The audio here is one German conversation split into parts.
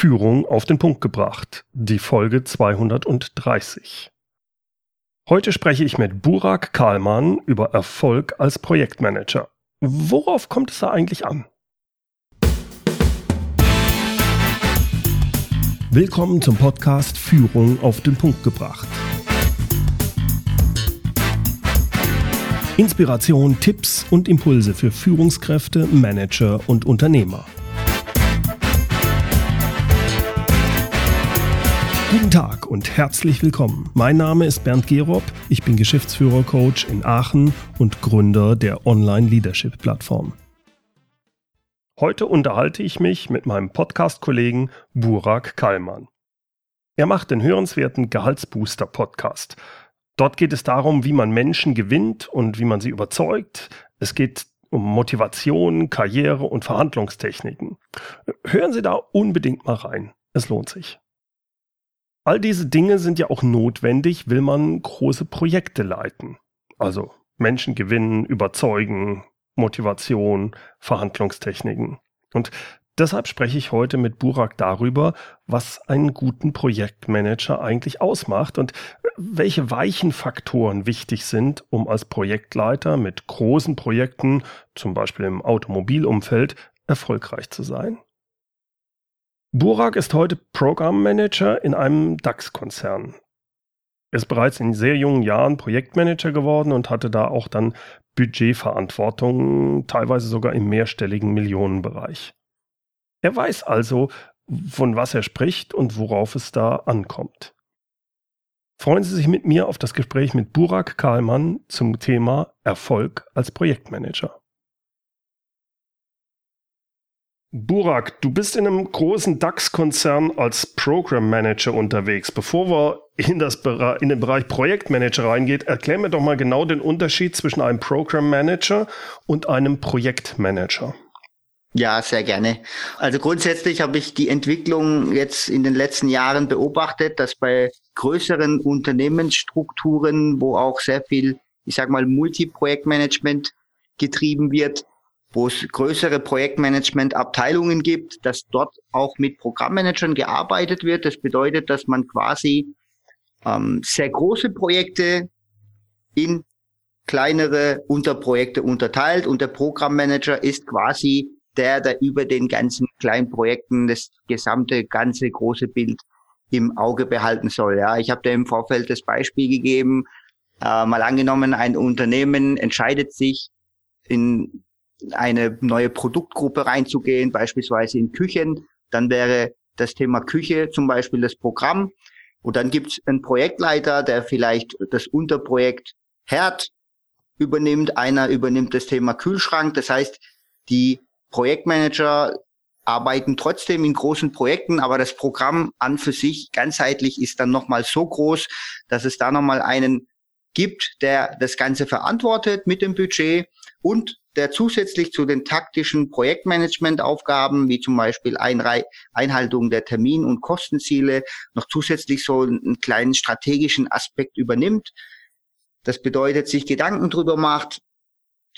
Führung auf den Punkt gebracht, die Folge 230. Heute spreche ich mit Burak Kahlmann über Erfolg als Projektmanager. Worauf kommt es da eigentlich an? Willkommen zum Podcast Führung auf den Punkt gebracht. Inspiration, Tipps und Impulse für Führungskräfte, Manager und Unternehmer. Guten Tag und herzlich willkommen. Mein Name ist Bernd Gerob, ich bin Geschäftsführer-Coach in Aachen und Gründer der Online-Leadership-Plattform. Heute unterhalte ich mich mit meinem Podcast-Kollegen Burak Kallmann. Er macht den hörenswerten Gehaltsbooster-Podcast. Dort geht es darum, wie man Menschen gewinnt und wie man sie überzeugt. Es geht um Motivation, Karriere und Verhandlungstechniken. Hören Sie da unbedingt mal rein. Es lohnt sich. All diese Dinge sind ja auch notwendig, will man große Projekte leiten. Also Menschen gewinnen, überzeugen, Motivation, Verhandlungstechniken. Und deshalb spreche ich heute mit Burak darüber, was einen guten Projektmanager eigentlich ausmacht und welche weichen Faktoren wichtig sind, um als Projektleiter mit großen Projekten, zum Beispiel im Automobilumfeld, erfolgreich zu sein. Burak ist heute Programmmanager in einem DAX-Konzern. Er ist bereits in sehr jungen Jahren Projektmanager geworden und hatte da auch dann Budgetverantwortung, teilweise sogar im mehrstelligen Millionenbereich. Er weiß also, von was er spricht und worauf es da ankommt. Freuen Sie sich mit mir auf das Gespräch mit Burak Kahlmann zum Thema Erfolg als Projektmanager. Burak, du bist in einem großen DAX-Konzern als Program Manager unterwegs. Bevor wir in, das, in den Bereich Projektmanager reingehen, erklär mir doch mal genau den Unterschied zwischen einem Program Manager und einem Projektmanager. Ja, sehr gerne. Also grundsätzlich habe ich die Entwicklung jetzt in den letzten Jahren beobachtet, dass bei größeren Unternehmensstrukturen, wo auch sehr viel, ich sag mal, Multiprojektmanagement getrieben wird, wo es größere Projektmanagement-Abteilungen gibt, dass dort auch mit Programmmanagern gearbeitet wird. Das bedeutet, dass man quasi ähm, sehr große Projekte in kleinere Unterprojekte unterteilt und der Programmmanager ist quasi der, der über den ganzen kleinen Projekten das gesamte, ganze große Bild im Auge behalten soll. Ja, ich habe da im Vorfeld das Beispiel gegeben, äh, mal angenommen, ein Unternehmen entscheidet sich in eine neue Produktgruppe reinzugehen, beispielsweise in Küchen. Dann wäre das Thema Küche zum Beispiel das Programm. Und dann gibt es einen Projektleiter, der vielleicht das Unterprojekt Herd übernimmt. Einer übernimmt das Thema Kühlschrank. Das heißt, die Projektmanager arbeiten trotzdem in großen Projekten, aber das Programm an für sich ganzheitlich ist dann nochmal so groß, dass es da nochmal einen gibt, der das Ganze verantwortet mit dem Budget und der zusätzlich zu den taktischen Projektmanagementaufgaben, wie zum Beispiel Einrei Einhaltung der Termin- und Kostenziele, noch zusätzlich so einen kleinen strategischen Aspekt übernimmt. Das bedeutet, sich Gedanken drüber macht,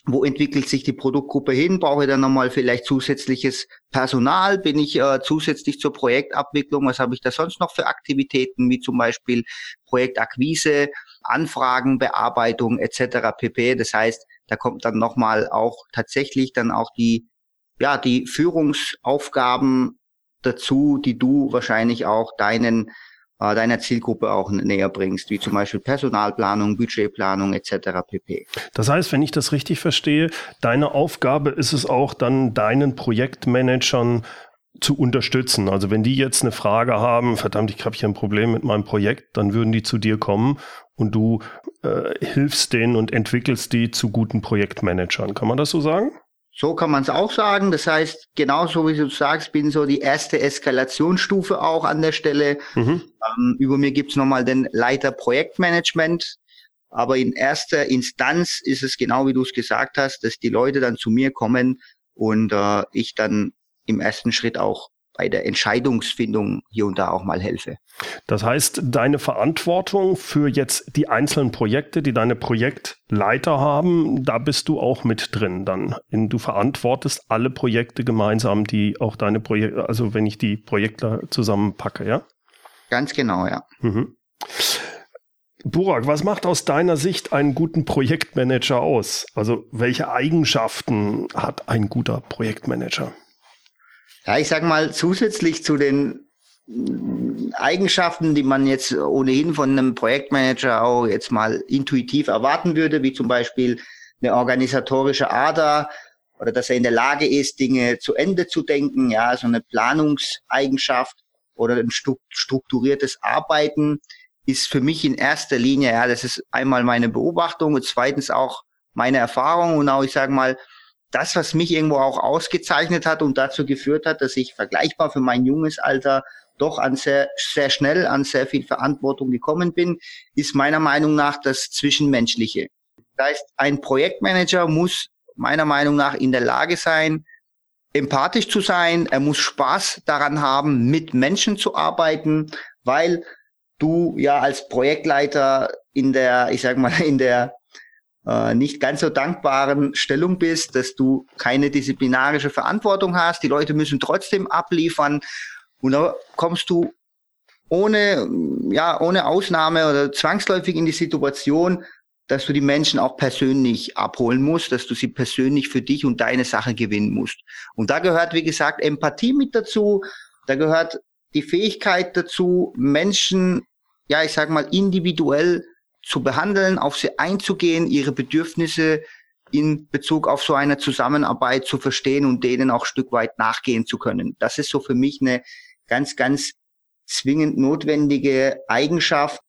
wo entwickelt sich die Produktgruppe hin? Brauche ich dann nochmal vielleicht zusätzliches Personal? Bin ich äh, zusätzlich zur Projektabwicklung? Was habe ich da sonst noch für Aktivitäten, wie zum Beispiel Projektakquise, Anfragenbearbeitung etc. pp. Das heißt, da kommt dann nochmal auch tatsächlich dann auch die, ja, die Führungsaufgaben dazu, die du wahrscheinlich auch deinen äh, deiner Zielgruppe auch näher bringst, wie zum Beispiel Personalplanung, Budgetplanung etc. pp. Das heißt, wenn ich das richtig verstehe, deine Aufgabe ist es auch dann deinen Projektmanagern zu unterstützen. Also wenn die jetzt eine Frage haben, verdammt, ich habe hier ein Problem mit meinem Projekt, dann würden die zu dir kommen und du äh, hilfst denen und entwickelst die zu guten Projektmanagern. Kann man das so sagen? So kann man es auch sagen. Das heißt, genauso wie du sagst, bin so die erste Eskalationsstufe auch an der Stelle. Mhm. Ähm, über mir gibt's nochmal den Leiter Projektmanagement. Aber in erster Instanz ist es genau wie du es gesagt hast, dass die Leute dann zu mir kommen und äh, ich dann im ersten Schritt auch bei der Entscheidungsfindung hier und da auch mal helfe. Das heißt, deine Verantwortung für jetzt die einzelnen Projekte, die deine Projektleiter haben, da bist du auch mit drin dann. Du verantwortest alle Projekte gemeinsam, die auch deine Projekte, also wenn ich die Projektler zusammenpacke, ja? Ganz genau, ja. Mhm. Burak, was macht aus deiner Sicht einen guten Projektmanager aus? Also welche Eigenschaften hat ein guter Projektmanager? Ja, ich sag mal, zusätzlich zu den Eigenschaften, die man jetzt ohnehin von einem Projektmanager auch jetzt mal intuitiv erwarten würde, wie zum Beispiel eine organisatorische Ader oder dass er in der Lage ist, Dinge zu Ende zu denken, ja, so eine Planungseigenschaft oder ein strukturiertes Arbeiten ist für mich in erster Linie, ja, das ist einmal meine Beobachtung und zweitens auch meine Erfahrung und auch, ich sage mal, das, was mich irgendwo auch ausgezeichnet hat und dazu geführt hat, dass ich vergleichbar für mein junges Alter doch an sehr, sehr schnell an sehr viel Verantwortung gekommen bin, ist meiner Meinung nach das Zwischenmenschliche. Das heißt, ein Projektmanager muss meiner Meinung nach in der Lage sein, empathisch zu sein. Er muss Spaß daran haben, mit Menschen zu arbeiten, weil du ja als Projektleiter in der, ich sag mal, in der äh, nicht ganz so dankbaren Stellung bist, dass du keine disziplinarische Verantwortung hast. Die Leute müssen trotzdem abliefern und da kommst du ohne, ja, ohne Ausnahme oder zwangsläufig in die Situation, dass du die Menschen auch persönlich abholen musst, dass du sie persönlich für dich und deine Sache gewinnen musst. Und da gehört, wie gesagt, Empathie mit dazu. Da gehört die Fähigkeit dazu, Menschen, ja, ich sag mal, individuell zu behandeln, auf sie einzugehen, ihre Bedürfnisse in Bezug auf so eine Zusammenarbeit zu verstehen und denen auch Stück weit nachgehen zu können. Das ist so für mich eine ganz, ganz zwingend notwendige Eigenschaft.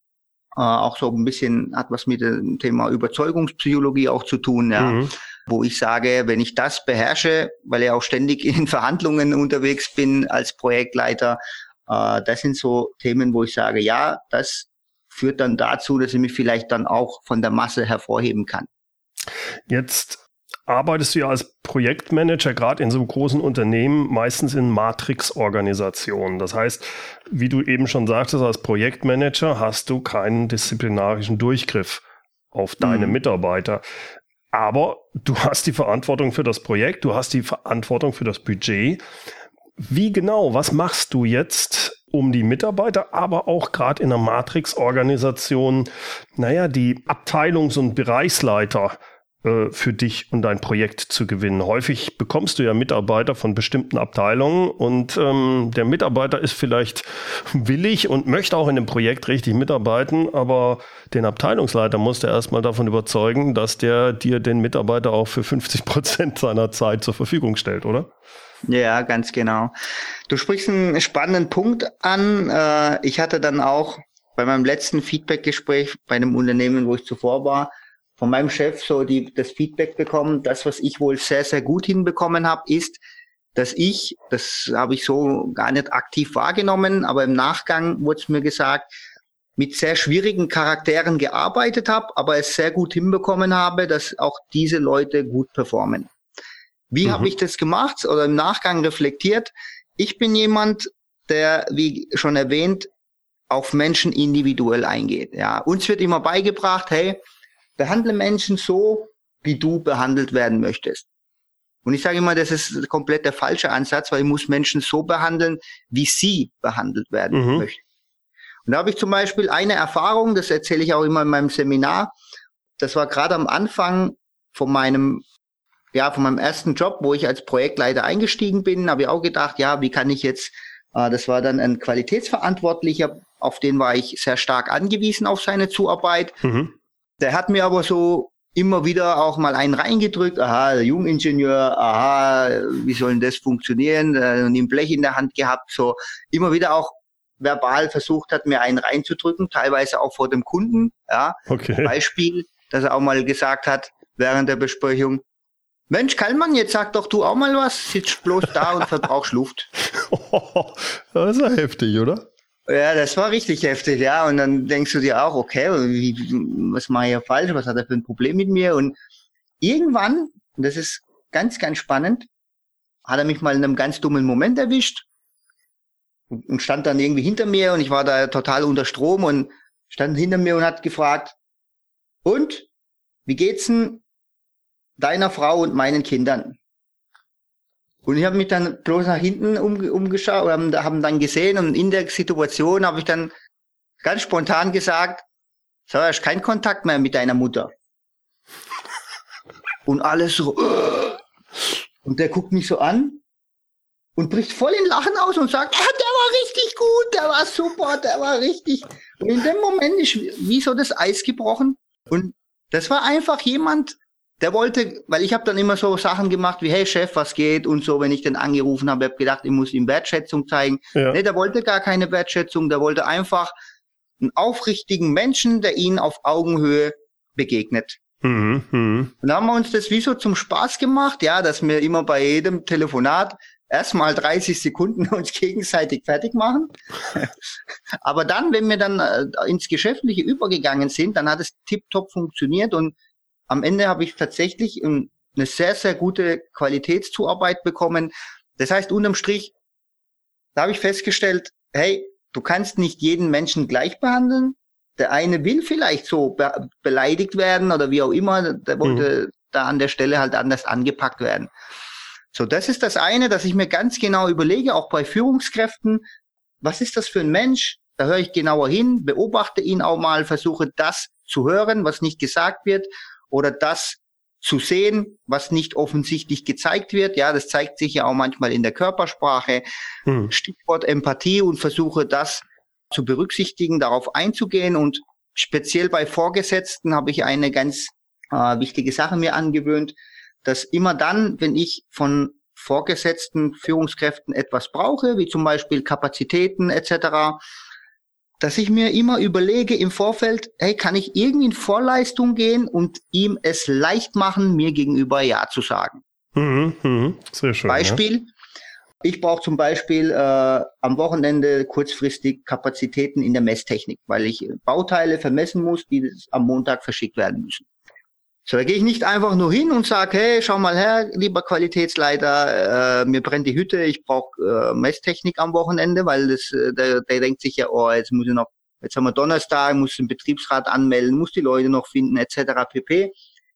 Äh, auch so ein bisschen hat was mit dem Thema Überzeugungspsychologie auch zu tun, ja. Mhm. Wo ich sage, wenn ich das beherrsche, weil ich auch ständig in Verhandlungen unterwegs bin als Projektleiter, äh, das sind so Themen, wo ich sage, ja, das führt dann dazu, dass ich mich vielleicht dann auch von der Masse hervorheben kann. Jetzt arbeitest du ja als Projektmanager gerade in so großen Unternehmen meistens in Matrix-Organisationen. Das heißt, wie du eben schon sagtest, als Projektmanager hast du keinen disziplinarischen Durchgriff auf deine mhm. Mitarbeiter. Aber du hast die Verantwortung für das Projekt, du hast die Verantwortung für das Budget. Wie genau, was machst du jetzt um die Mitarbeiter, aber auch gerade in einer Matrix-Organisation, naja, die Abteilungs- und Bereichsleiter äh, für dich und dein Projekt zu gewinnen. Häufig bekommst du ja Mitarbeiter von bestimmten Abteilungen und ähm, der Mitarbeiter ist vielleicht willig und möchte auch in dem Projekt richtig mitarbeiten, aber den Abteilungsleiter musst du erstmal davon überzeugen, dass der dir den Mitarbeiter auch für 50 Prozent seiner Zeit zur Verfügung stellt, oder? Ja, ganz genau. Du sprichst einen spannenden Punkt an. Äh, ich hatte dann auch bei meinem letzten Feedback-Gespräch bei einem Unternehmen, wo ich zuvor war, von meinem Chef so die, das Feedback bekommen. Das, was ich wohl sehr, sehr gut hinbekommen habe, ist, dass ich, das habe ich so gar nicht aktiv wahrgenommen, aber im Nachgang wurde es mir gesagt, mit sehr schwierigen Charakteren gearbeitet habe, aber es sehr gut hinbekommen habe, dass auch diese Leute gut performen. Wie mhm. habe ich das gemacht oder im Nachgang reflektiert? Ich bin jemand, der, wie schon erwähnt, auf Menschen individuell eingeht. Ja, uns wird immer beigebracht, hey, behandle Menschen so, wie du behandelt werden möchtest. Und ich sage immer, das ist komplett der falsche Ansatz, weil ich muss Menschen so behandeln, wie sie behandelt werden mhm. möchten. Und da habe ich zum Beispiel eine Erfahrung, das erzähle ich auch immer in meinem Seminar. Das war gerade am Anfang von meinem ja, von meinem ersten Job, wo ich als Projektleiter eingestiegen bin, habe ich auch gedacht, ja, wie kann ich jetzt, äh, das war dann ein Qualitätsverantwortlicher, auf den war ich sehr stark angewiesen auf seine Zuarbeit. Mhm. Der hat mir aber so immer wieder auch mal einen reingedrückt, aha, der Jungingenieur, aha, wie soll denn das funktionieren? Und ein Blech in der Hand gehabt, so immer wieder auch verbal versucht hat, mir einen reinzudrücken, teilweise auch vor dem Kunden. Ja. Okay. Beispiel, dass er auch mal gesagt hat, während der Besprechung, Mensch, Kallmann, jetzt sag doch du auch mal was, sitzt bloß da und verbrauchst Luft. das ist ja heftig, oder? Ja, das war richtig heftig, ja. Und dann denkst du dir auch, okay, wie, was mache ich ja falsch, was hat er für ein Problem mit mir? Und irgendwann, und das ist ganz, ganz spannend, hat er mich mal in einem ganz dummen Moment erwischt. und stand dann irgendwie hinter mir und ich war da total unter Strom und stand hinter mir und hat gefragt, und wie geht's denn deiner Frau und meinen Kindern? Und ich habe mich dann bloß nach hinten um, umgeschaut und haben, haben dann gesehen und in der Situation habe ich dann ganz spontan gesagt, so, hast keinen Kontakt mehr mit deiner Mutter. Und alles so. Und der guckt mich so an und bricht voll in Lachen aus und sagt, ah, der war richtig gut, der war super, der war richtig. Und in dem Moment ist wie so das Eis gebrochen. Und das war einfach jemand, der wollte, weil ich habe dann immer so Sachen gemacht wie, hey Chef, was geht und so, wenn ich den angerufen habe, habe gedacht, ich muss ihm Wertschätzung zeigen. Ja. Nee, der wollte gar keine Wertschätzung, der wollte einfach einen aufrichtigen Menschen, der ihnen auf Augenhöhe begegnet. Mhm, mh. Und da haben wir uns das wie so zum Spaß gemacht, ja, dass wir immer bei jedem Telefonat erstmal 30 Sekunden uns gegenseitig fertig machen. Aber dann, wenn wir dann äh, ins Geschäftliche übergegangen sind, dann hat es tiptop funktioniert und am Ende habe ich tatsächlich eine sehr, sehr gute Qualitätszuarbeit bekommen. Das heißt, unterm Strich, da habe ich festgestellt, hey, du kannst nicht jeden Menschen gleich behandeln. Der eine will vielleicht so be beleidigt werden oder wie auch immer, der wollte mhm. da an der Stelle halt anders angepackt werden. So, das ist das eine, dass ich mir ganz genau überlege, auch bei Führungskräften, was ist das für ein Mensch? Da höre ich genauer hin, beobachte ihn auch mal, versuche das zu hören, was nicht gesagt wird oder das zu sehen, was nicht offensichtlich gezeigt wird. Ja, das zeigt sich ja auch manchmal in der Körpersprache. Hm. Stichwort Empathie und versuche das zu berücksichtigen, darauf einzugehen. Und speziell bei Vorgesetzten habe ich eine ganz äh, wichtige Sache mir angewöhnt dass immer dann, wenn ich von vorgesetzten Führungskräften etwas brauche, wie zum Beispiel Kapazitäten etc., dass ich mir immer überlege im Vorfeld, hey, kann ich irgendwie in Vorleistung gehen und ihm es leicht machen, mir gegenüber Ja zu sagen. Mhm, mh, sehr schön. Beispiel, ja. ich brauche zum Beispiel äh, am Wochenende kurzfristig Kapazitäten in der Messtechnik, weil ich Bauteile vermessen muss, die am Montag verschickt werden müssen. So, da gehe ich nicht einfach nur hin und sage, hey, schau mal her, lieber Qualitätsleiter, äh, mir brennt die Hütte, ich brauche äh, Messtechnik am Wochenende, weil das, äh, der, der denkt sich ja, oh, jetzt muss ich noch, jetzt haben wir Donnerstag, muss den Betriebsrat anmelden, muss die Leute noch finden, etc. pp.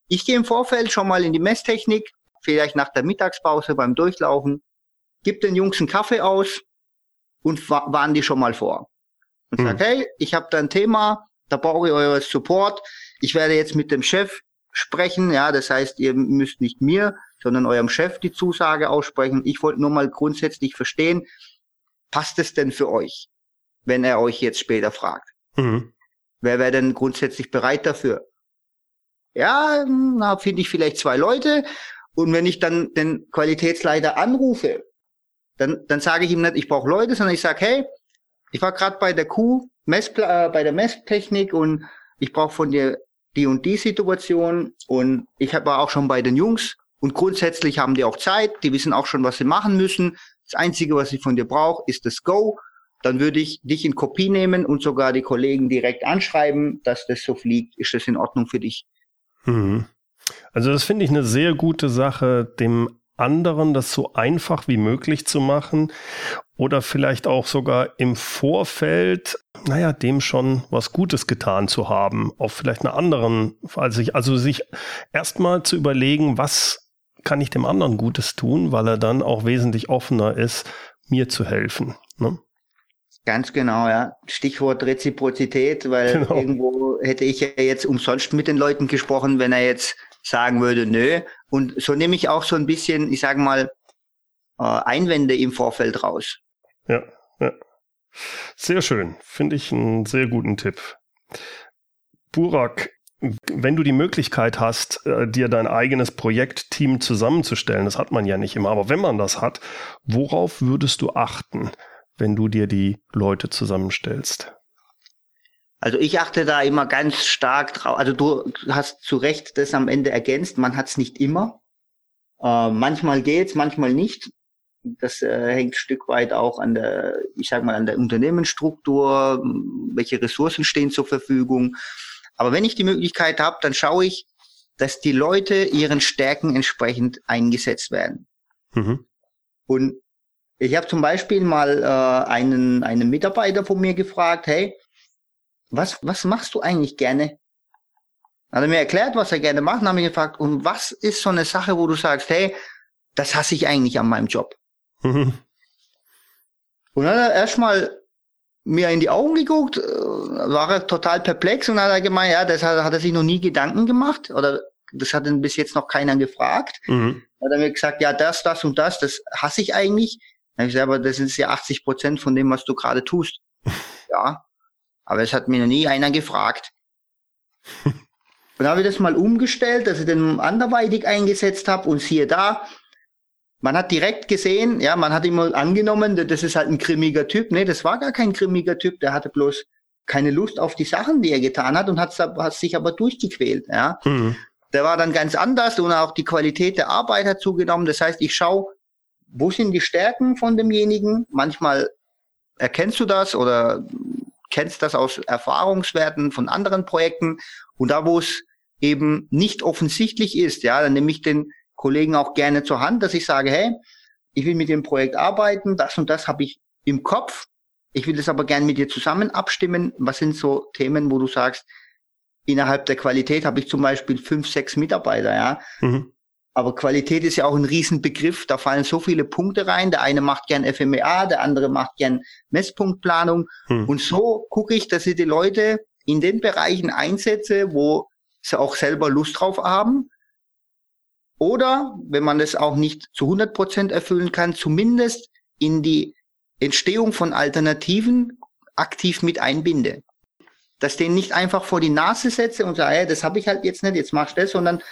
Ich gehe im Vorfeld schon mal in die Messtechnik, vielleicht nach der Mittagspause beim Durchlaufen, gib den Jungs einen Kaffee aus und warnen die schon mal vor. Und hm. sag, hey, ich habe da ein Thema, da brauche ich euer Support. Ich werde jetzt mit dem Chef sprechen. Ja, das heißt, ihr müsst nicht mir, sondern eurem Chef die Zusage aussprechen. Ich wollte nur mal grundsätzlich verstehen, passt es denn für euch, wenn er euch jetzt später fragt? Mhm. Wer wäre denn grundsätzlich bereit dafür? Ja, na, finde ich vielleicht zwei Leute. Und wenn ich dann den Qualitätsleiter anrufe, dann, dann sage ich ihm nicht, ich brauche Leute, sondern ich sage, hey, ich war gerade bei der Kuh, Messpla äh, bei der Messtechnik und ich brauche von dir die und die Situation und ich war auch schon bei den Jungs und grundsätzlich haben die auch Zeit, die wissen auch schon, was sie machen müssen. Das Einzige, was ich von dir brauche, ist das Go. Dann würde ich dich in Kopie nehmen und sogar die Kollegen direkt anschreiben, dass das so fliegt. Ist das in Ordnung für dich? Mhm. Also das finde ich eine sehr gute Sache, dem anderen das so einfach wie möglich zu machen oder vielleicht auch sogar im Vorfeld, naja, dem schon was Gutes getan zu haben, auf vielleicht einer anderen, also sich, also sich erstmal zu überlegen, was kann ich dem anderen Gutes tun, weil er dann auch wesentlich offener ist, mir zu helfen. Ne? Ganz genau, ja. Stichwort Reziprozität, weil genau. irgendwo hätte ich ja jetzt umsonst mit den Leuten gesprochen, wenn er jetzt sagen würde, nö. Und so nehme ich auch so ein bisschen, ich sage mal, äh, Einwände im Vorfeld raus. Ja, ja. Sehr schön. Finde ich einen sehr guten Tipp. Burak, wenn du die Möglichkeit hast, äh, dir dein eigenes Projektteam zusammenzustellen, das hat man ja nicht immer, aber wenn man das hat, worauf würdest du achten, wenn du dir die Leute zusammenstellst? Also ich achte da immer ganz stark drauf. Also du hast zu Recht das am Ende ergänzt. Man hat es nicht immer. Äh, manchmal geht's, manchmal nicht. Das äh, hängt ein Stück weit auch an der, ich sag mal, an der Unternehmensstruktur. Welche Ressourcen stehen zur Verfügung? Aber wenn ich die Möglichkeit habe, dann schaue ich, dass die Leute ihren Stärken entsprechend eingesetzt werden. Mhm. Und Ich habe zum Beispiel mal äh, einen, einen Mitarbeiter von mir gefragt, hey, was, was machst du eigentlich gerne? Hat er mir erklärt, was er gerne macht, und habe ich gefragt, und was ist so eine Sache, wo du sagst, hey, das hasse ich eigentlich an meinem Job? Mhm. Und dann hat er erstmal mir in die Augen geguckt, äh, war er total perplex und hat er gemeint, ja, das hat, hat er sich noch nie Gedanken gemacht oder das hat ihn bis jetzt noch keiner gefragt. Mhm. Hat er mir gesagt, ja, das, das und das, das hasse ich eigentlich. Dann habe ich gesagt, aber das ist ja 80 Prozent von dem, was du gerade tust. ja, aber es hat mir noch nie einer gefragt. und habe ich das mal umgestellt, dass ich den anderweitig eingesetzt habe und siehe da, man hat direkt gesehen, ja, man hat immer angenommen, das ist halt ein grimmiger Typ. Nee, das war gar kein grimmiger Typ, der hatte bloß keine Lust auf die Sachen, die er getan hat und hat, hat sich aber durchgequält, ja. Mhm. Der war dann ganz anders und auch die Qualität der Arbeit hat zugenommen. Das heißt, ich schaue, wo sind die Stärken von demjenigen? Manchmal erkennst du das oder kennst das aus Erfahrungswerten von anderen Projekten. Und da, wo es eben nicht offensichtlich ist, ja, dann nehme ich den Kollegen auch gerne zur Hand, dass ich sage, hey, ich will mit dem Projekt arbeiten, das und das habe ich im Kopf. Ich will das aber gerne mit dir zusammen abstimmen. Was sind so Themen, wo du sagst, innerhalb der Qualität habe ich zum Beispiel fünf, sechs Mitarbeiter, ja. Mhm. Aber Qualität ist ja auch ein Riesenbegriff. Da fallen so viele Punkte rein. Der eine macht gern FMEA, der andere macht gern Messpunktplanung. Mhm. Und so gucke ich, dass ich die Leute in den Bereichen einsetze, wo sie auch selber Lust drauf haben, oder, wenn man es auch nicht zu 100 Prozent erfüllen kann, zumindest in die Entstehung von Alternativen aktiv mit einbinde. Dass den nicht einfach vor die Nase setze und sage, hey, das habe ich halt jetzt nicht, jetzt machst du das, sondern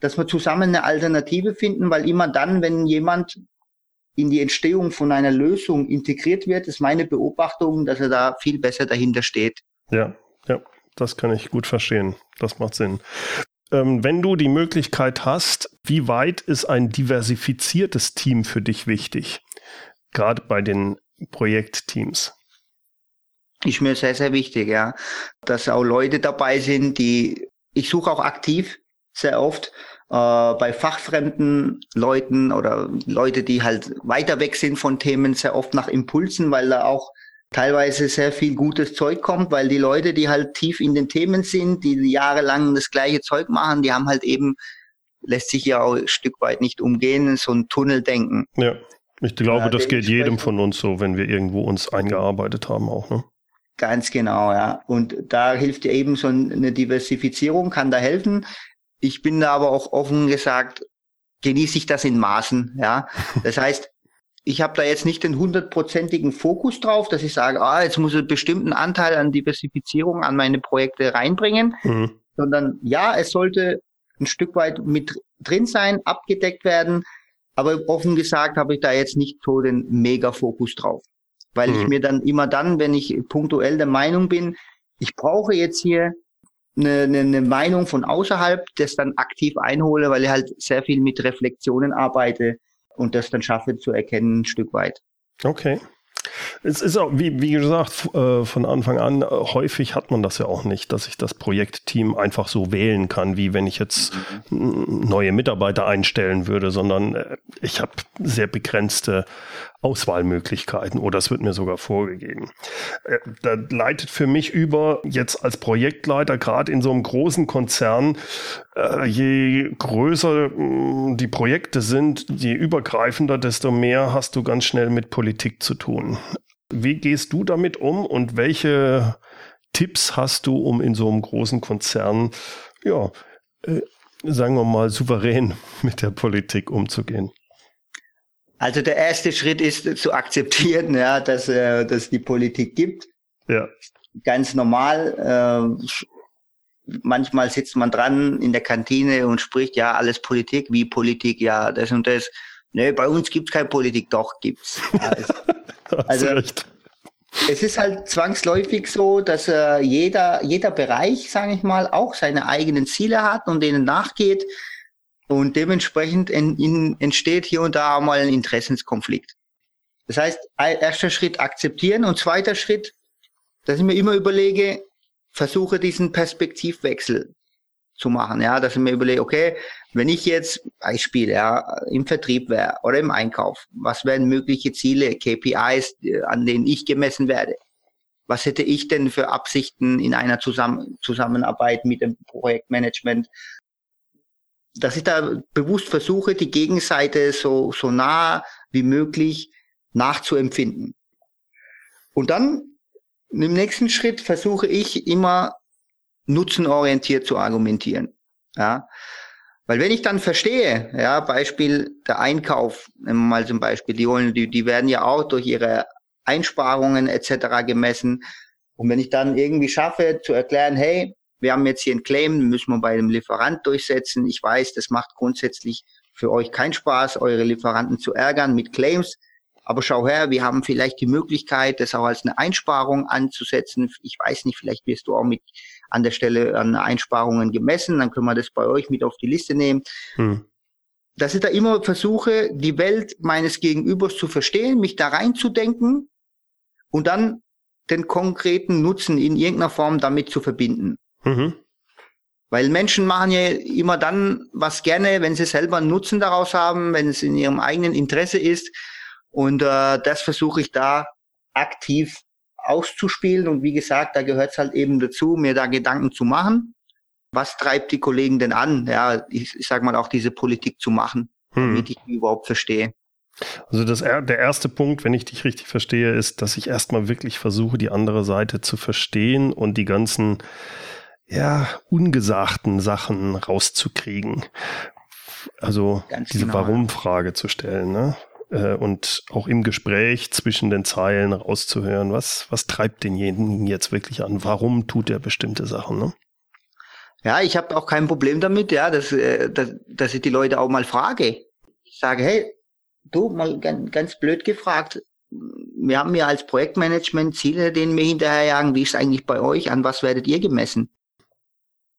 dass wir zusammen eine Alternative finden, weil immer dann, wenn jemand in die Entstehung von einer Lösung integriert wird, ist meine Beobachtung, dass er da viel besser dahinter steht. Ja, ja, das kann ich gut verstehen. Das macht Sinn ähm, wenn du die Möglichkeit hast, wie weit ist ein diversifiziertes Team für dich wichtig? Gerade bei den Projektteams. Ist mir sehr, sehr wichtig, ja. Dass auch Leute dabei sind, die, ich suche auch aktiv sehr oft äh, bei fachfremden Leuten oder Leute, die halt weiter weg sind von Themen, sehr oft nach Impulsen, weil da auch teilweise sehr viel gutes Zeug kommt, weil die Leute, die halt tief in den Themen sind, die jahrelang das gleiche Zeug machen, die haben halt eben, lässt sich ja auch ein Stück weit nicht umgehen, so ein Tunneldenken. Ja, ich glaube, ja, das geht jedem von uns so, wenn wir irgendwo uns eingearbeitet haben auch, ne? Ganz genau, ja. Und da hilft ja eben so eine Diversifizierung, kann da helfen. Ich bin da aber auch offen gesagt, genieße ich das in Maßen, ja. Das heißt, ich habe da jetzt nicht den hundertprozentigen Fokus drauf, dass ich sage, ah, jetzt muss ich einen bestimmten Anteil an Diversifizierung an meine Projekte reinbringen, mhm. sondern ja, es sollte ein Stück weit mit drin sein, abgedeckt werden. Aber offen gesagt habe ich da jetzt nicht so den Mega-Fokus drauf. Weil mhm. ich mir dann immer dann, wenn ich punktuell der Meinung bin, ich brauche jetzt hier eine, eine, eine Meinung von außerhalb, das dann aktiv einhole, weil ich halt sehr viel mit Reflexionen arbeite, und das dann schaffe zu erkennen ein Stück weit. Okay. Es ist auch, wie, wie gesagt, äh, von Anfang an, äh, häufig hat man das ja auch nicht, dass ich das Projektteam einfach so wählen kann, wie wenn ich jetzt neue Mitarbeiter einstellen würde, sondern äh, ich habe sehr begrenzte Auswahlmöglichkeiten oder es wird mir sogar vorgegeben. Da leitet für mich über, jetzt als Projektleiter, gerade in so einem großen Konzern, je größer die Projekte sind, je übergreifender, desto mehr hast du ganz schnell mit Politik zu tun. Wie gehst du damit um und welche Tipps hast du, um in so einem großen Konzern, ja, äh, sagen wir mal, souverän mit der Politik umzugehen? Also der erste Schritt ist zu akzeptieren, ja, dass äh, dass die Politik gibt. Ja. Ganz normal. Äh, manchmal sitzt man dran in der Kantine und spricht ja alles Politik, wie Politik, ja das und das. Nee, bei uns gibt's keine Politik, doch gibt's. Also, es ist halt zwangsläufig so, dass äh, jeder, jeder Bereich, sage ich mal, auch seine eigenen Ziele hat und denen nachgeht. Und dementsprechend in, in, entsteht hier und da mal ein Interessenskonflikt. Das heißt, erster Schritt akzeptieren und zweiter Schritt, dass ich mir immer überlege, versuche diesen Perspektivwechsel zu machen, ja, dass ich mir überlege, okay, wenn ich jetzt Beispiel, ja, im Vertrieb wäre oder im Einkauf, was wären mögliche Ziele, KPIs, an denen ich gemessen werde? Was hätte ich denn für Absichten in einer Zusammen Zusammenarbeit mit dem Projektmanagement? Dass ich da bewusst versuche, die Gegenseite so, so nah wie möglich nachzuempfinden. Und dann im nächsten Schritt versuche ich immer nutzenorientiert zu argumentieren. Ja. Weil wenn ich dann verstehe, ja, Beispiel der Einkauf, nehmen wir mal zum Beispiel, die, die, die werden ja auch durch ihre Einsparungen etc. gemessen. Und wenn ich dann irgendwie schaffe zu erklären, hey, wir haben jetzt hier einen Claim, müssen wir bei dem Lieferant durchsetzen. Ich weiß, das macht grundsätzlich für euch keinen Spaß, eure Lieferanten zu ärgern mit Claims. Aber schau her, wir haben vielleicht die Möglichkeit, das auch als eine Einsparung anzusetzen. Ich weiß nicht, vielleicht wirst du auch mit an der Stelle an Einsparungen gemessen, dann können wir das bei euch mit auf die Liste nehmen. Hm. Dass ich da immer versuche, die Welt meines Gegenübers zu verstehen, mich da reinzudenken und dann den konkreten Nutzen in irgendeiner Form damit zu verbinden. Mhm. Weil Menschen machen ja immer dann was gerne, wenn sie selber einen Nutzen daraus haben, wenn es in ihrem eigenen Interesse ist. Und äh, das versuche ich da aktiv auszuspielen. Und wie gesagt, da gehört es halt eben dazu, mir da Gedanken zu machen. Was treibt die Kollegen denn an? Ja, ich, ich sag mal auch diese Politik zu machen, hm. damit ich die überhaupt verstehe. Also das, der erste Punkt, wenn ich dich richtig verstehe, ist, dass ich erstmal wirklich versuche, die andere Seite zu verstehen und die ganzen ja, ungesagten Sachen rauszukriegen. Also Ganz diese genau. Warum-Frage zu stellen. Ne? Äh, und auch im Gespräch zwischen den Zeilen rauszuhören, was, was treibt denjenigen jetzt wirklich an? Warum tut er bestimmte Sachen? Ne? Ja, ich habe auch kein Problem damit, ja, dass, äh, dass, dass ich die Leute auch mal frage. Ich sage, hey, du, mal ganz, ganz blöd gefragt, wir haben ja als Projektmanagement Ziele, denen wir hinterherjagen. Wie ist es eigentlich bei euch? An was werdet ihr gemessen?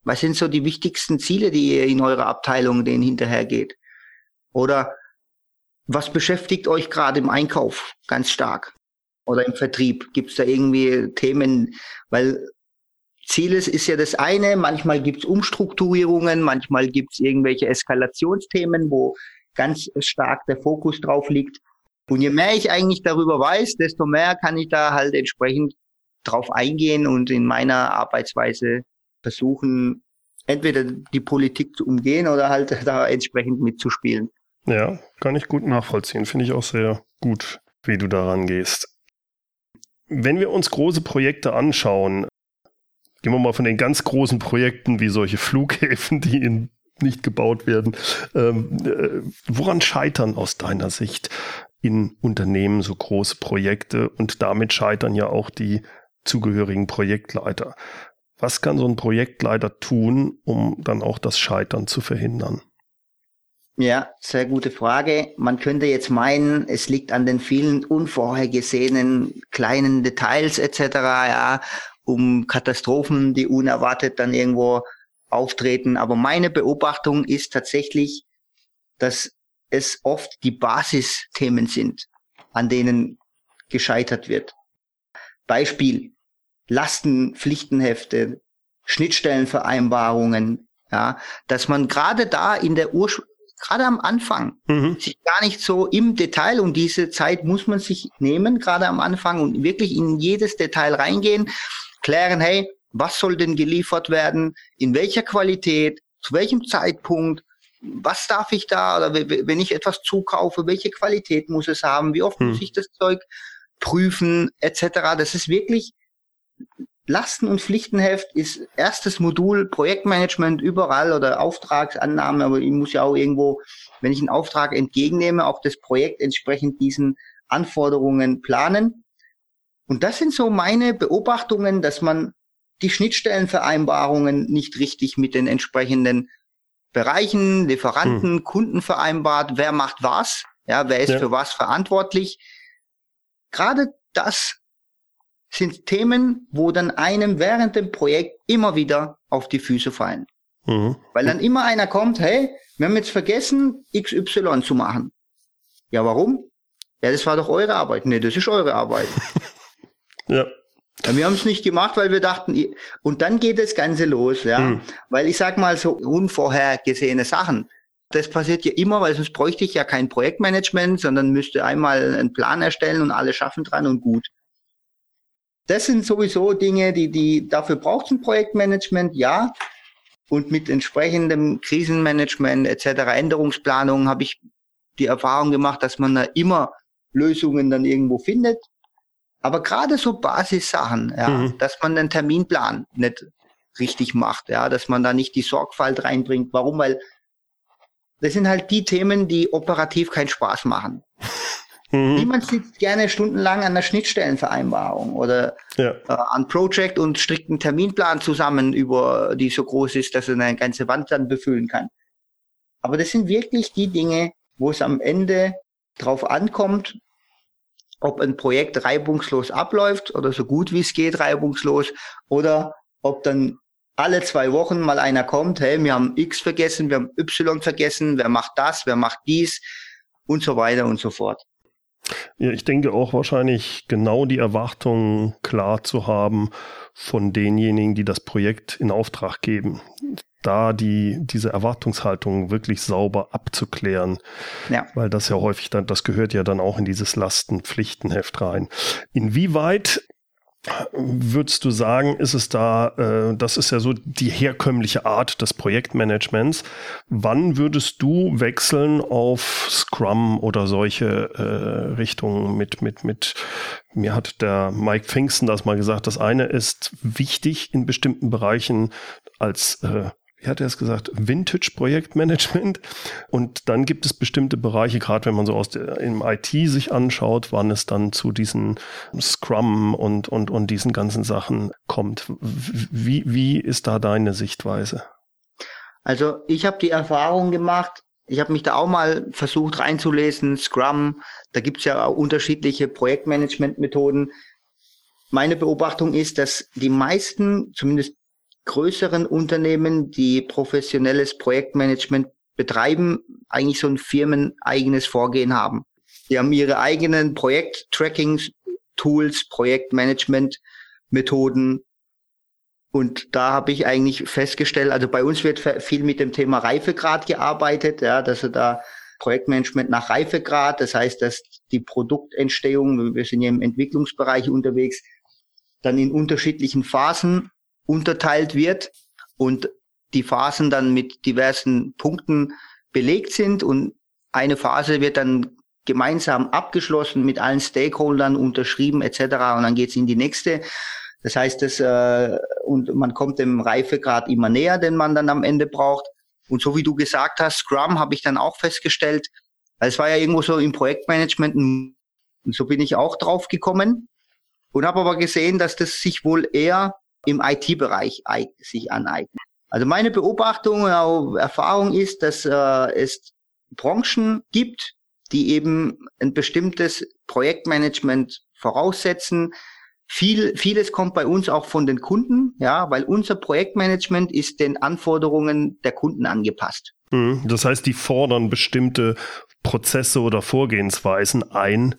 Was sind so die wichtigsten Ziele, die ihr in eurer Abteilung denen hinterhergeht? Oder was beschäftigt euch gerade im Einkauf ganz stark oder im Vertrieb? Gibt es da irgendwie Themen? Weil Zieles ist ja das eine, manchmal gibt es Umstrukturierungen, manchmal gibt es irgendwelche Eskalationsthemen, wo ganz stark der Fokus drauf liegt. Und je mehr ich eigentlich darüber weiß, desto mehr kann ich da halt entsprechend drauf eingehen und in meiner Arbeitsweise versuchen, entweder die Politik zu umgehen oder halt da entsprechend mitzuspielen. Ja, kann ich gut nachvollziehen. Finde ich auch sehr gut, wie du daran gehst. Wenn wir uns große Projekte anschauen, gehen wir mal von den ganz großen Projekten wie solche Flughäfen, die in, nicht gebaut werden. Ähm, äh, woran scheitern aus deiner Sicht in Unternehmen so große Projekte und damit scheitern ja auch die zugehörigen Projektleiter? Was kann so ein Projektleiter tun, um dann auch das Scheitern zu verhindern? Ja, sehr gute Frage. Man könnte jetzt meinen, es liegt an den vielen unvorhergesehenen kleinen Details etc., ja, um Katastrophen, die unerwartet dann irgendwo auftreten. Aber meine Beobachtung ist tatsächlich, dass es oft die Basisthemen sind, an denen gescheitert wird. Beispiel Lasten, Pflichtenhefte, Schnittstellenvereinbarungen, ja, dass man gerade da in der Ursch gerade am Anfang, mhm. sich gar nicht so im Detail und diese Zeit muss man sich nehmen, gerade am Anfang und wirklich in jedes Detail reingehen, klären, hey, was soll denn geliefert werden, in welcher Qualität, zu welchem Zeitpunkt, was darf ich da oder wenn ich etwas zukaufe, welche Qualität muss es haben, wie oft mhm. muss ich das Zeug prüfen, etc. Das ist wirklich Lasten- und Pflichtenheft ist erstes Modul Projektmanagement überall oder Auftragsannahme, aber ich muss ja auch irgendwo, wenn ich einen Auftrag entgegennehme, auch das Projekt entsprechend diesen Anforderungen planen. Und das sind so meine Beobachtungen, dass man die Schnittstellenvereinbarungen nicht richtig mit den entsprechenden Bereichen, Lieferanten, hm. Kunden vereinbart, wer macht was, ja, wer ist ja. für was verantwortlich. Gerade das sind Themen, wo dann einem während dem Projekt immer wieder auf die Füße fallen. Mhm. Weil dann immer einer kommt, hey, wir haben jetzt vergessen, XY zu machen. Ja, warum? Ja, das war doch eure Arbeit. Nee, das ist eure Arbeit. ja. Ja, wir haben es nicht gemacht, weil wir dachten, und dann geht das Ganze los, ja. Mhm. Weil ich sag mal so unvorhergesehene Sachen. Das passiert ja immer, weil sonst bräuchte ich ja kein Projektmanagement, sondern müsste einmal einen Plan erstellen und alle schaffen dran und gut. Das sind sowieso Dinge, die, die, dafür braucht ein Projektmanagement, ja. Und mit entsprechendem Krisenmanagement etc., Änderungsplanung habe ich die Erfahrung gemacht, dass man da immer Lösungen dann irgendwo findet. Aber gerade so Basissachen, ja, mhm. dass man den Terminplan nicht richtig macht, ja, dass man da nicht die Sorgfalt reinbringt. Warum? Weil das sind halt die Themen, die operativ keinen Spaß machen. Mhm. Niemand sitzt gerne stundenlang an der Schnittstellenvereinbarung oder ja. äh, an Project und strikten Terminplan zusammen, über die so groß ist, dass er eine ganze Wand dann befüllen kann. Aber das sind wirklich die Dinge, wo es am Ende drauf ankommt, ob ein Projekt reibungslos abläuft oder so gut wie es geht reibungslos oder ob dann alle zwei Wochen mal einer kommt, hey, wir haben X vergessen, wir haben Y vergessen, wer macht das, wer macht dies und so weiter und so fort. Ja, ich denke auch wahrscheinlich genau die Erwartungen klar zu haben von denjenigen, die das Projekt in Auftrag geben. Da die, diese Erwartungshaltung wirklich sauber abzuklären. Ja. Weil das ja häufig dann, das gehört ja dann auch in dieses Lastenpflichtenheft rein. Inwieweit würdest du sagen, ist es da, äh, das ist ja so die herkömmliche Art des Projektmanagements. Wann würdest du wechseln auf Scrum oder solche äh, Richtungen mit, mit, mit, mir hat der Mike Pfingsten das mal gesagt, das eine ist wichtig in bestimmten Bereichen als äh, wie hat er es gesagt, Vintage-Projektmanagement. Und dann gibt es bestimmte Bereiche, gerade wenn man so aus der, im IT sich anschaut, wann es dann zu diesen Scrum und, und, und diesen ganzen Sachen kommt. Wie, wie ist da deine Sichtweise? Also ich habe die Erfahrung gemacht, ich habe mich da auch mal versucht reinzulesen, Scrum, da gibt es ja auch unterschiedliche Projektmanagement-Methoden. Meine Beobachtung ist, dass die meisten, zumindest größeren Unternehmen, die professionelles Projektmanagement betreiben, eigentlich so ein firmeneigenes Vorgehen haben. Die haben ihre eigenen Projekt-Tracking-Tools, Projektmanagement-Methoden. Und da habe ich eigentlich festgestellt, also bei uns wird viel mit dem Thema Reifegrad gearbeitet, ja, dass er da Projektmanagement nach Reifegrad, das heißt, dass die Produktentstehung, wir sind ja im Entwicklungsbereich unterwegs, dann in unterschiedlichen Phasen unterteilt wird und die Phasen dann mit diversen Punkten belegt sind und eine Phase wird dann gemeinsam abgeschlossen mit allen Stakeholdern unterschrieben etc. und dann geht's in die nächste. Das heißt, das, äh, und man kommt dem Reifegrad immer näher, den man dann am Ende braucht. Und so wie du gesagt hast, Scrum habe ich dann auch festgestellt, weil es war ja irgendwo so im Projektmanagement und so bin ich auch drauf gekommen und habe aber gesehen, dass das sich wohl eher im IT-Bereich sich aneignen. Also meine Beobachtung und Erfahrung ist, dass äh, es Branchen gibt, die eben ein bestimmtes Projektmanagement voraussetzen. Viel, vieles kommt bei uns auch von den Kunden, ja, weil unser Projektmanagement ist den Anforderungen der Kunden angepasst. Mhm. Das heißt, die fordern bestimmte Prozesse oder Vorgehensweisen ein.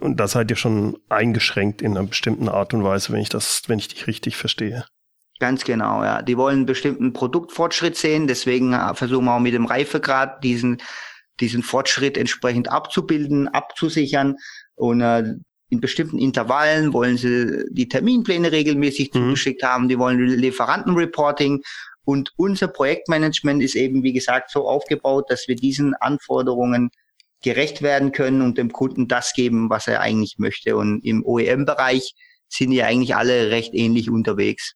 Und da seid ihr schon eingeschränkt in einer bestimmten Art und Weise, wenn ich das, wenn ich dich richtig verstehe. Ganz genau, ja. Die wollen einen bestimmten Produktfortschritt sehen, deswegen äh, versuchen wir auch mit dem Reifegrad diesen, diesen Fortschritt entsprechend abzubilden, abzusichern und äh, in bestimmten Intervallen wollen sie die Terminpläne regelmäßig mhm. zugeschickt haben, die wollen Lieferantenreporting und unser Projektmanagement ist eben, wie gesagt, so aufgebaut, dass wir diesen Anforderungen gerecht werden können und dem Kunden das geben, was er eigentlich möchte. Und im OEM-Bereich sind ja eigentlich alle recht ähnlich unterwegs.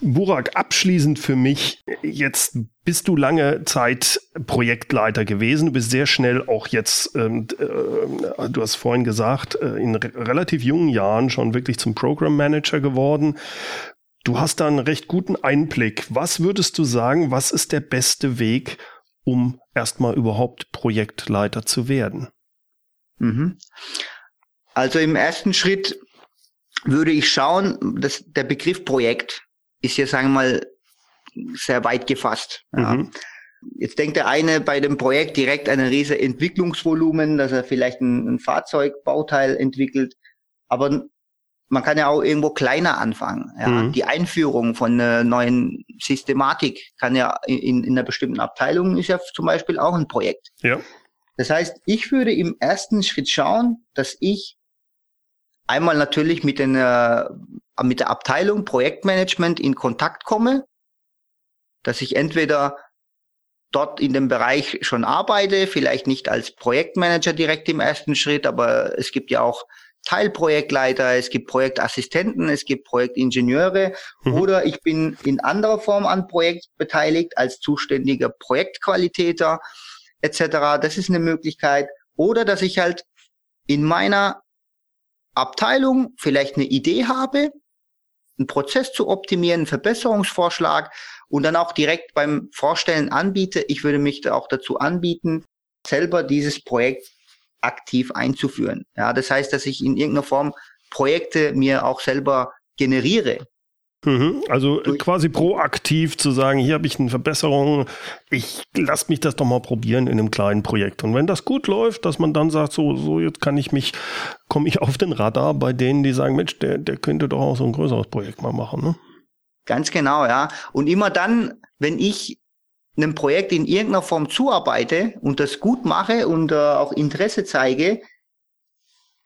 Burak, abschließend für mich, jetzt bist du lange Zeit Projektleiter gewesen, du bist sehr schnell auch jetzt, ähm, äh, du hast vorhin gesagt, äh, in re relativ jungen Jahren schon wirklich zum Program Manager geworden. Du hast da einen recht guten Einblick. Was würdest du sagen, was ist der beste Weg, um erstmal überhaupt Projektleiter zu werden? Mhm. Also im ersten Schritt würde ich schauen, dass der Begriff Projekt ist ja, sagen wir mal, sehr weit gefasst. Ja. Mhm. Jetzt denkt der eine bei dem Projekt direkt an ein riesen Entwicklungsvolumen, dass er vielleicht ein, ein Fahrzeugbauteil entwickelt. Aber man kann ja auch irgendwo kleiner anfangen. Ja. Mhm. Die Einführung von einer neuen Systematik kann ja in, in einer bestimmten Abteilung ist ja zum Beispiel auch ein Projekt. Ja. Das heißt, ich würde im ersten Schritt schauen, dass ich einmal natürlich mit, den, äh, mit der Abteilung Projektmanagement in Kontakt komme, dass ich entweder dort in dem Bereich schon arbeite, vielleicht nicht als Projektmanager direkt im ersten Schritt, aber es gibt ja auch Teilprojektleiter, es gibt Projektassistenten, es gibt Projektingenieure mhm. oder ich bin in anderer Form an Projekt beteiligt als zuständiger Projektqualitäter etc. Das ist eine Möglichkeit. Oder dass ich halt in meiner Abteilung vielleicht eine Idee habe, einen Prozess zu optimieren, einen Verbesserungsvorschlag und dann auch direkt beim Vorstellen anbiete. Ich würde mich da auch dazu anbieten, selber dieses Projekt aktiv einzuführen. Ja, das heißt, dass ich in irgendeiner Form Projekte mir auch selber generiere. Mhm, also quasi proaktiv zu sagen, hier habe ich eine Verbesserung, ich lasse mich das doch mal probieren in einem kleinen Projekt. Und wenn das gut läuft, dass man dann sagt, so, so jetzt kann ich mich, komme ich auf den Radar bei denen, die sagen, Mensch, der, der könnte doch auch so ein größeres Projekt mal machen. Ne? Ganz genau, ja. Und immer dann, wenn ich einem Projekt in irgendeiner Form zuarbeite und das gut mache und äh, auch Interesse zeige,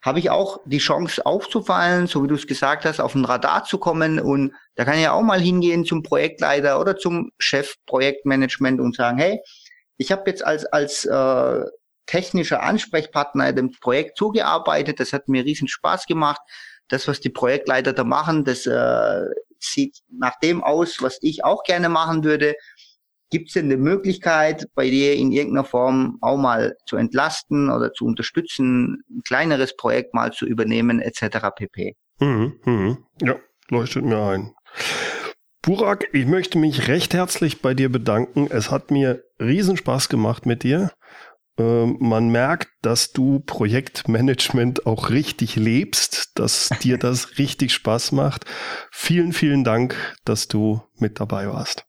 habe ich auch die Chance aufzufallen, so wie du es gesagt hast, auf ein Radar zu kommen. Und da kann ich auch mal hingehen zum Projektleiter oder zum Chef Projektmanagement und sagen, hey, ich habe jetzt als, als äh, technischer Ansprechpartner dem Projekt zugearbeitet, das hat mir riesen Spaß gemacht. Das, was die Projektleiter da machen, das äh, sieht nach dem aus, was ich auch gerne machen würde. Gibt es denn eine Möglichkeit, bei dir in irgendeiner Form auch mal zu entlasten oder zu unterstützen, ein kleineres Projekt mal zu übernehmen, etc. pp. Mhm, mhm. Ja, leuchtet mir ein. Burak, ich möchte mich recht herzlich bei dir bedanken. Es hat mir riesen Spaß gemacht mit dir. Ähm, man merkt, dass du Projektmanagement auch richtig lebst, dass dir das richtig Spaß macht. Vielen, vielen Dank, dass du mit dabei warst.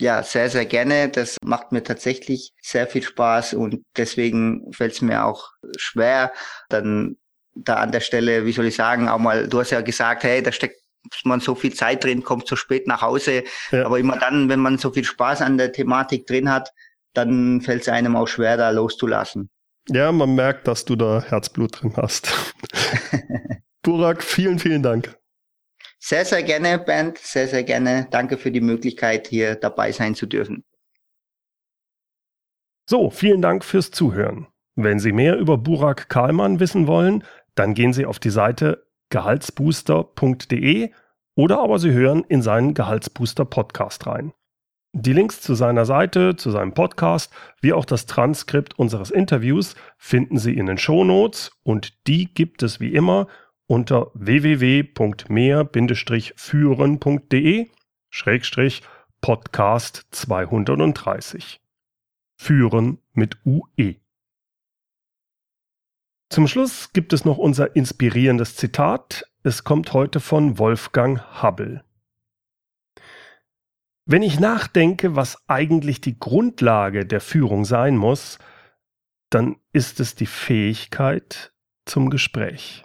Ja, sehr, sehr gerne. Das macht mir tatsächlich sehr viel Spaß und deswegen fällt es mir auch schwer, dann da an der Stelle, wie soll ich sagen, auch mal, du hast ja gesagt, hey, da steckt man so viel Zeit drin, kommt so spät nach Hause. Ja. Aber immer dann, wenn man so viel Spaß an der Thematik drin hat, dann fällt es einem auch schwer, da loszulassen. Ja, man merkt, dass du da Herzblut drin hast. Burak, vielen, vielen Dank. Sehr, sehr gerne, Bernd. Sehr, sehr gerne. Danke für die Möglichkeit, hier dabei sein zu dürfen. So, vielen Dank fürs Zuhören. Wenn Sie mehr über Burak Kahlmann wissen wollen, dann gehen Sie auf die Seite gehaltsbooster.de oder aber Sie hören in seinen Gehaltsbooster Podcast rein. Die Links zu seiner Seite, zu seinem Podcast, wie auch das Transkript unseres Interviews finden Sie in den Shownotes und die gibt es wie immer unter www.mehr-führen.de Schrägstrich Podcast 230. Führen mit UE. Zum Schluss gibt es noch unser inspirierendes Zitat. Es kommt heute von Wolfgang Hubble. Wenn ich nachdenke, was eigentlich die Grundlage der Führung sein muss, dann ist es die Fähigkeit zum Gespräch.